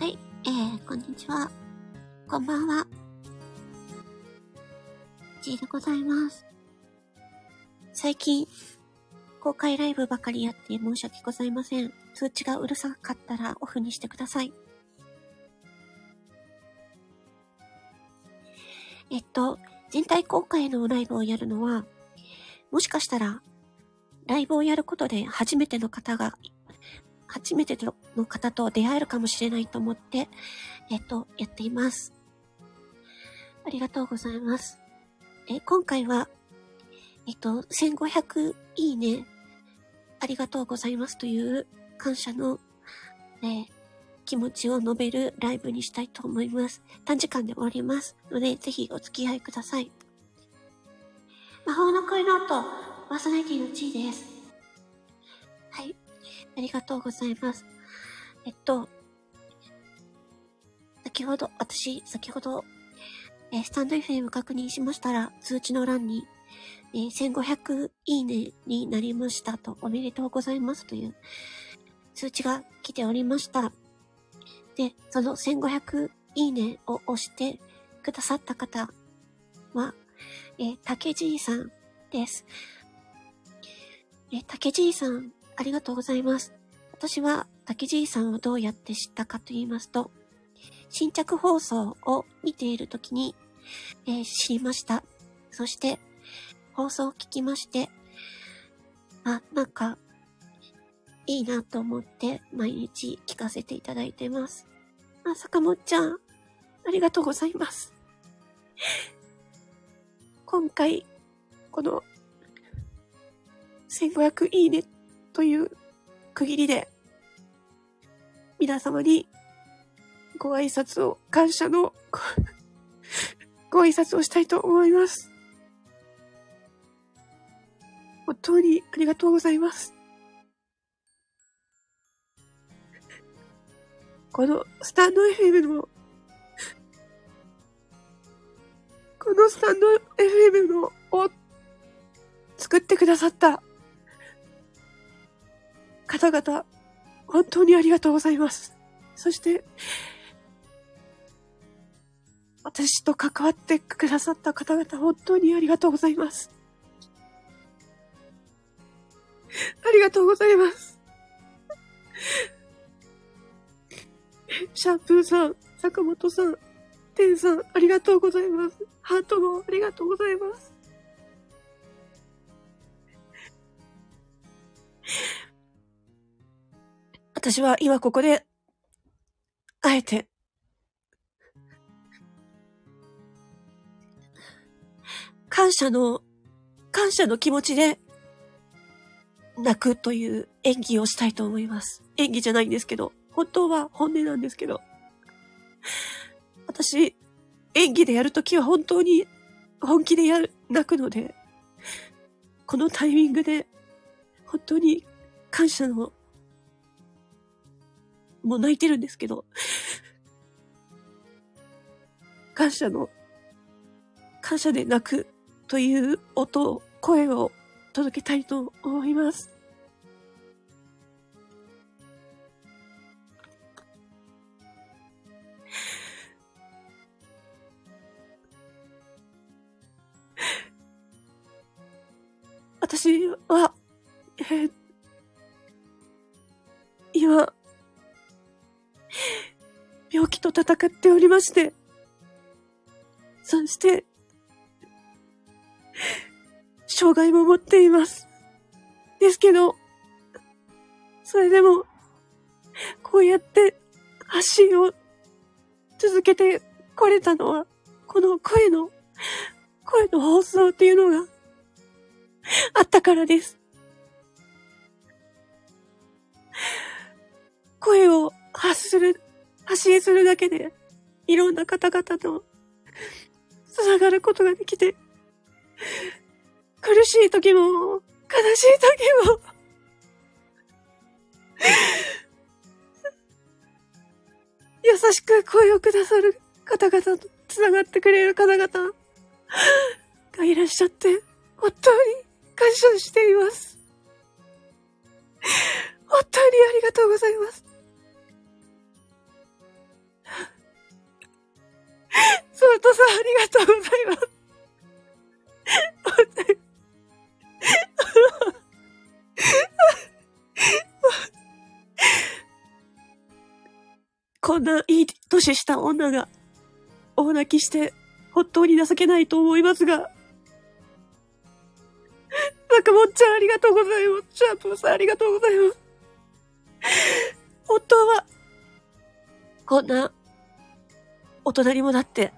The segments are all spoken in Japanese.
はい、えー、こんにちは。こんばんは。G でございます。最近、公開ライブばかりやって申し訳ございません。通知がうるさかったらオフにしてください。えっと、全体公開のライブをやるのは、もしかしたら、ライブをやることで初めての方が、初めての方と出会えるかもしれないと思って、えっと、やっています。ありがとうございます。え、今回は、えっと、1500いいね、ありがとうございますという感謝の、え気持ちを述べるライブにしたいと思います。短時間で終わりますので、ぜひお付き合いください。魔法の声の音、パーソナリティの地位です。ありがとうございます。えっと、先ほど、私、先ほど、えスタンド FM 確認しましたら、通知の欄に、えー、1500いいねになりましたと、おめでとうございますという通知が来ておりました。で、その1500いいねを押してくださった方は、えー、竹じいさんです。えー、竹じいさん、ありがとうございます。私は竹じいさんをどうやって知ったかと言いますと、新着放送を見ているときに、えー、知りました。そして、放送を聞きまして、あ、なんか、いいなと思って毎日聞かせていただいてます。あ、坂本ちゃん、ありがとうございます。今回、この、1500いいねという区切りで、皆様にご挨拶を、感謝の ご挨拶をしたいと思います。本当にありがとうございます。このスタンド FM の、このスタンド FM のを作ってくださった方々、本当にありがとうございます。そして、私と関わってくださった方々、本当にありがとうございます。ありがとうございます。シャンプーさん、坂本さん、テンさん、ありがとうございます。ハートもありがとうございます。私は今ここで、あえて、感謝の、感謝の気持ちで、泣くという演技をしたいと思います。演技じゃないんですけど。本当は本音なんですけど。私、演技でやるときは本当に本気でやる、泣くので、このタイミングで、本当に感謝の、もう泣いてるんですけど、感謝の、感謝で泣くという音、声を届けたいと思います。私は、えー、病気と戦っておりまして、そして、障害も持っています。ですけど、それでも、こうやって発信を続けてこれたのは、この声の、声の放送っていうのが、あったからです。声を発する、発信するだけで、いろんな方々と、繋がることができて、苦しい時も、悲しい時も、優しく声をくださる方々と繋がってくれる方々がいらっしゃって、本当に感謝しています。本当にありがとうございます。とうございます。こんないい年した女が大泣きして本当に情けないと思いますが、坂本ちゃんありがとうございます。シャープさんありがとうございます。本当は、こんな、大人にもなって、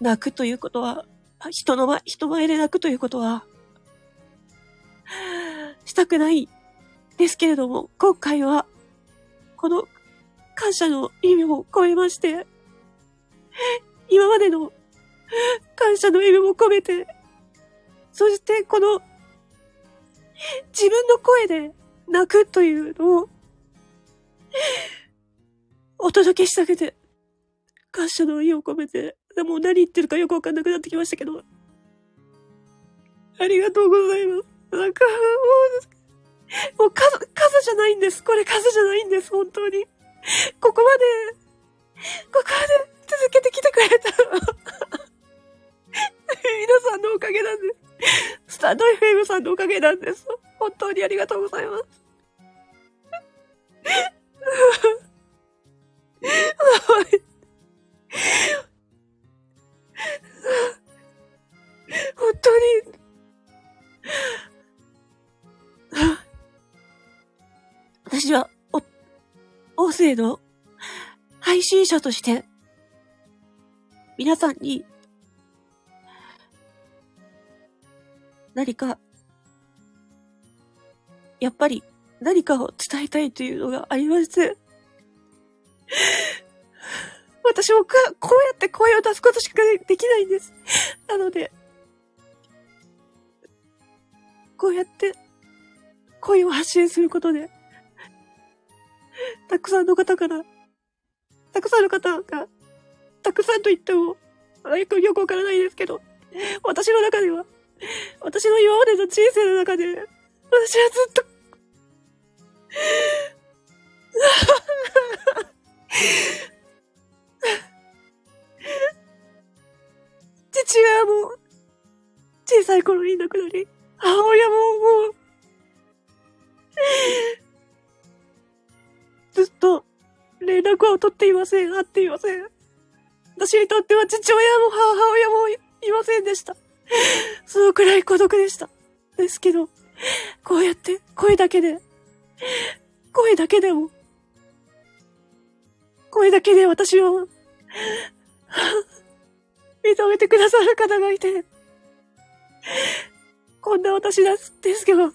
泣くということは、人の前、人前で泣くということは、したくないですけれども、今回は、この感謝の意味を超えまして、今までの感謝の意味も込めて、そしてこの自分の声で泣くというのをお届けしたくて、感謝の意を込めて、もう何言ってるかよくわかんなくなってきましたけど、ありがとうございます。なんか、もう、もう数、数じゃないんです。これ数じゃないんです、本当に。ここまで、ここまで続けてきてくれたの。皆さんのおかげなんです。スタンド FM さんのおかげなんです。本当にありがとうございます。は い本当に、私は、お、音声の配信者として、皆さんに、何か、やっぱり何かを伝えたいというのがありまして、私もか、こうやって声を出すことしかできないんです。なので、こうやって声を発信することで、たくさんの方から、たくさんの方が、たくさんと言っても、よくよくわからないですけど、私の中では、私の今までの人生の中で、私はずっと 父親も小さい頃に亡くなり、母親ももう、ずっと連絡を取っていません。会っていません。私にとっては父親も母親もいませんでした。そのくらい孤独でした。ですけど、こうやって声だけで声だけでも、声だけで私を、認めてくださる方がいて、こんな私ですですけど、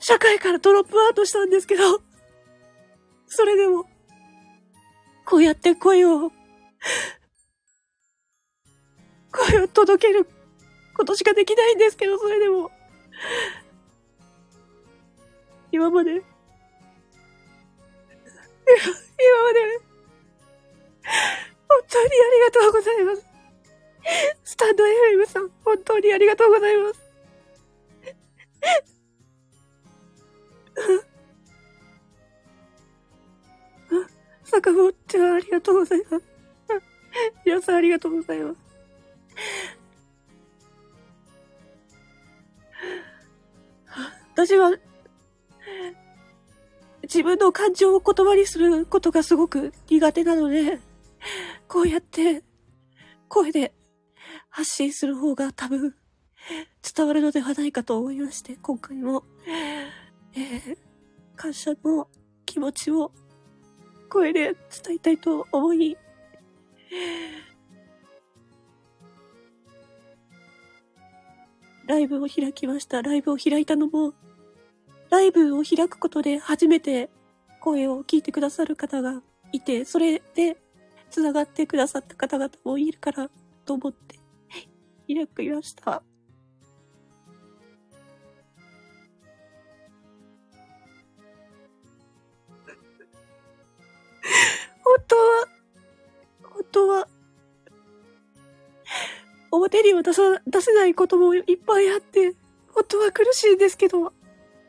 社会からドロップアウトしたんですけど、それでも、こうやって声を、声を届けることしかできないんですけど、それでも、今まで、今まで、当にありがとうございます。スタンド FM さん、本当にありがとうございます。坂本ちゃん、ありがとうございます。皆さん、ありがとうございます。私は、自分の感情を言葉にすることがすごく苦手なので、こうやって声で発信する方が多分伝わるのではないかと思いまして、今回も、えー、感謝の気持ちを声で伝えたいと思い、ライブを開きました。ライブを開いたのもライブを開くことで初めて声を聞いてくださる方がいて、それで繋がってくださった方々もいるからと思って、開きました。本当は、本当は、表には出さ、出せないこともいっぱいあって、本当は苦しいんですけど、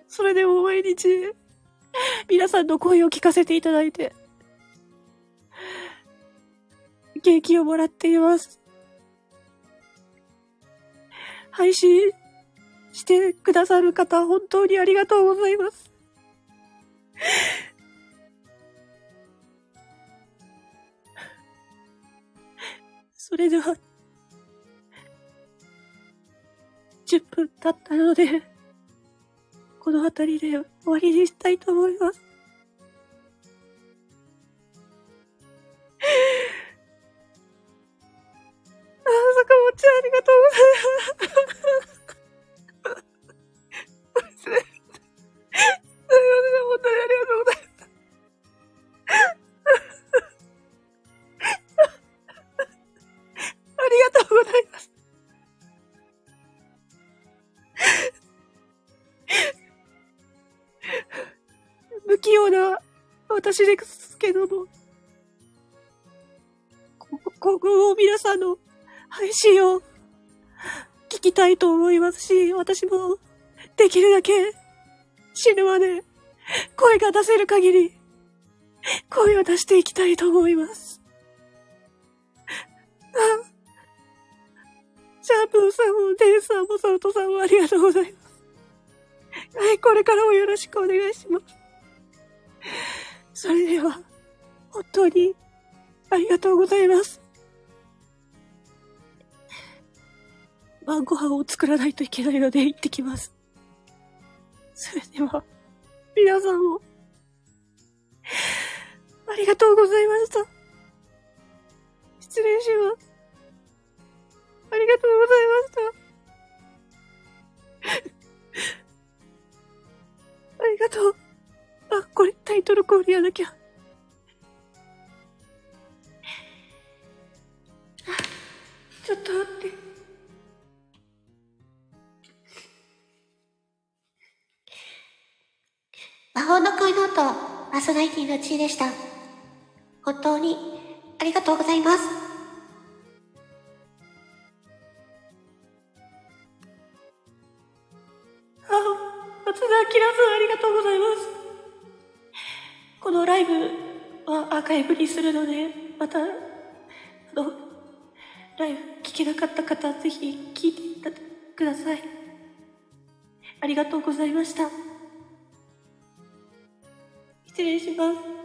それでも毎日、皆さんの声を聞かせていただいて、元気をもらっています。配信してくださる方、本当にありがとうございます。それでは、10分経ったので、この辺りで終わりにしたいと思います。私ですけども、今後も皆さんの配信を聞きたいと思いますし、私もできるだけ死ぬまで声が出せる限り声を出していきたいと思います。あ、シャープーさんもデンさんもサウトさんもありがとうございます。はい、これからもよろしくお願いします。それでは、本当にありがとうございます。晩ご飯を作らないといけないので行ってきます。それでは、皆さんも、ありがとうございました。失礼します。ありがとうございました。ありがとう。あ、これタイトルコールやなきゃ。ちょっと待って。魔法の恋ノート、アスナイティの地位でした。本当にありがとうございます。あ、松田明さんありがとうございます。このライブはアーカイブにするので、また、あの、ライブ聞けなかった方、ぜひ聞いてください。ありがとうございました。失礼します。